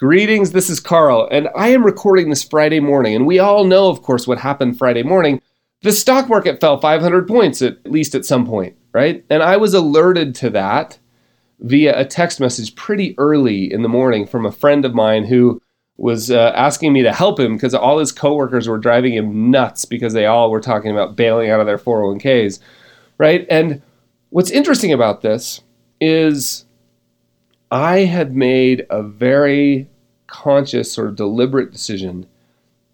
Greetings, this is Carl, and I am recording this Friday morning. And we all know, of course, what happened Friday morning. The stock market fell 500 points, at least at some point, right? And I was alerted to that via a text message pretty early in the morning from a friend of mine who was uh, asking me to help him because all his coworkers were driving him nuts because they all were talking about bailing out of their 401ks, right? And what's interesting about this is I had made a very conscious, sort of deliberate decision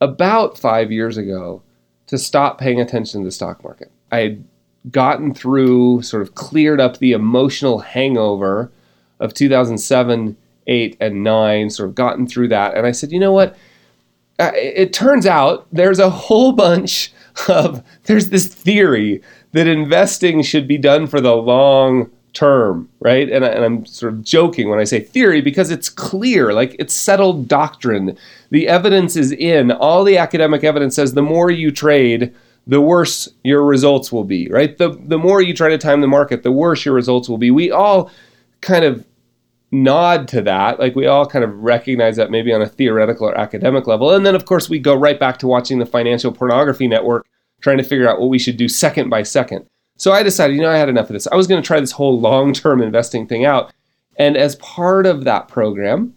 about five years ago to stop paying attention to the stock market. I had gotten through, sort of cleared up the emotional hangover of 2007, 8, and 9, sort of gotten through that. And I said, you know what? It turns out there's a whole bunch of, there's this theory that investing should be done for the long term, right? And, I, and I'm sort of joking when I say theory because it's clear, like it's settled doctrine. The evidence is in. All the academic evidence says the more you trade, the worse your results will be, right? The, the more you try to time the market, the worse your results will be. We all kind of nod to that. Like we all kind of recognize that maybe on a theoretical or academic level. And then, of course, we go right back to watching the Financial Pornography Network, trying to figure out what we should do second by second. So I decided, you know, I had enough of this. I was going to try this whole long term investing thing out. And as part of that program,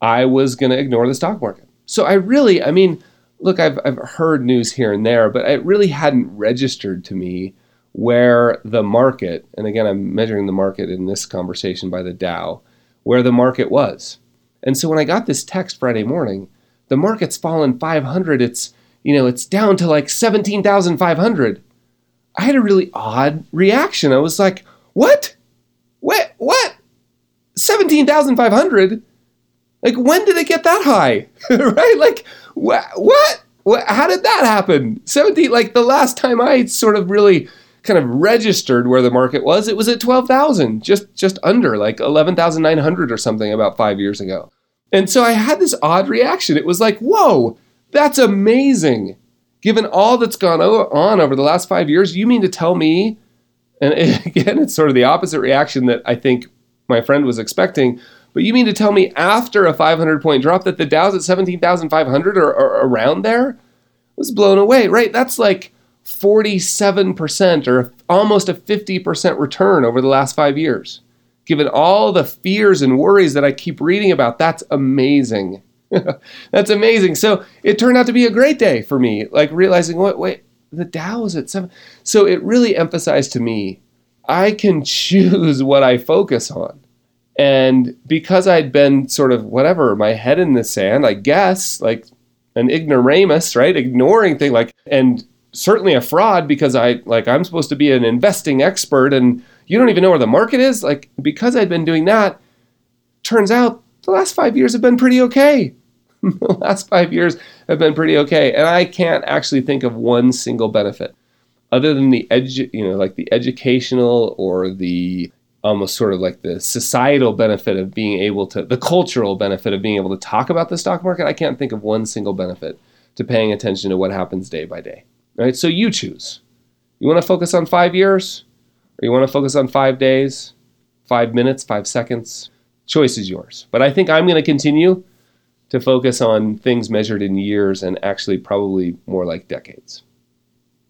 I was going to ignore the stock market. So I really, I mean, look, I've, I've heard news here and there, but it really hadn't registered to me where the market, and again, I'm measuring the market in this conversation by the Dow, where the market was. And so when I got this text Friday morning, the market's fallen 500. It's, you know, it's down to like 17,500. I had a really odd reaction. I was like, what? What? What? 17,500? Like, when did it get that high? right? Like, wh- what? what? How did that happen? 17, like the last time I sort of really kind of registered where the market was, it was at 12,000, just, just under like 11,900 or something about five years ago. And so I had this odd reaction. It was like, whoa, that's amazing given all that's gone on over the last five years, you mean to tell me, and again, it's sort of the opposite reaction that I think my friend was expecting, but you mean to tell me after a 500 point drop that the Dow's at 17,500 or, or around there? was blown away, right? That's like 47% or almost a 50% return over the last five years. Given all the fears and worries that I keep reading about, that's amazing. That's amazing. So it turned out to be a great day for me, like realizing what, wait, the Dow is at seven. So it really emphasized to me I can choose what I focus on. And because I'd been sort of whatever, my head in the sand, I guess, like an ignoramus, right? Ignoring thing like, and certainly a fraud because I, like, I'm supposed to be an investing expert and you don't even know where the market is. Like, because I'd been doing that, turns out the last five years have been pretty okay. the last five years have been pretty okay. And I can't actually think of one single benefit other than the edu- you know, like the educational or the almost sort of like the societal benefit of being able to, the cultural benefit of being able to talk about the stock market. I can't think of one single benefit to paying attention to what happens day by day. Right? So you choose. You want to focus on five years, or you want to focus on five days, five minutes, five seconds? Choice is yours. But I think I'm going to continue to focus on things measured in years and actually probably more like decades.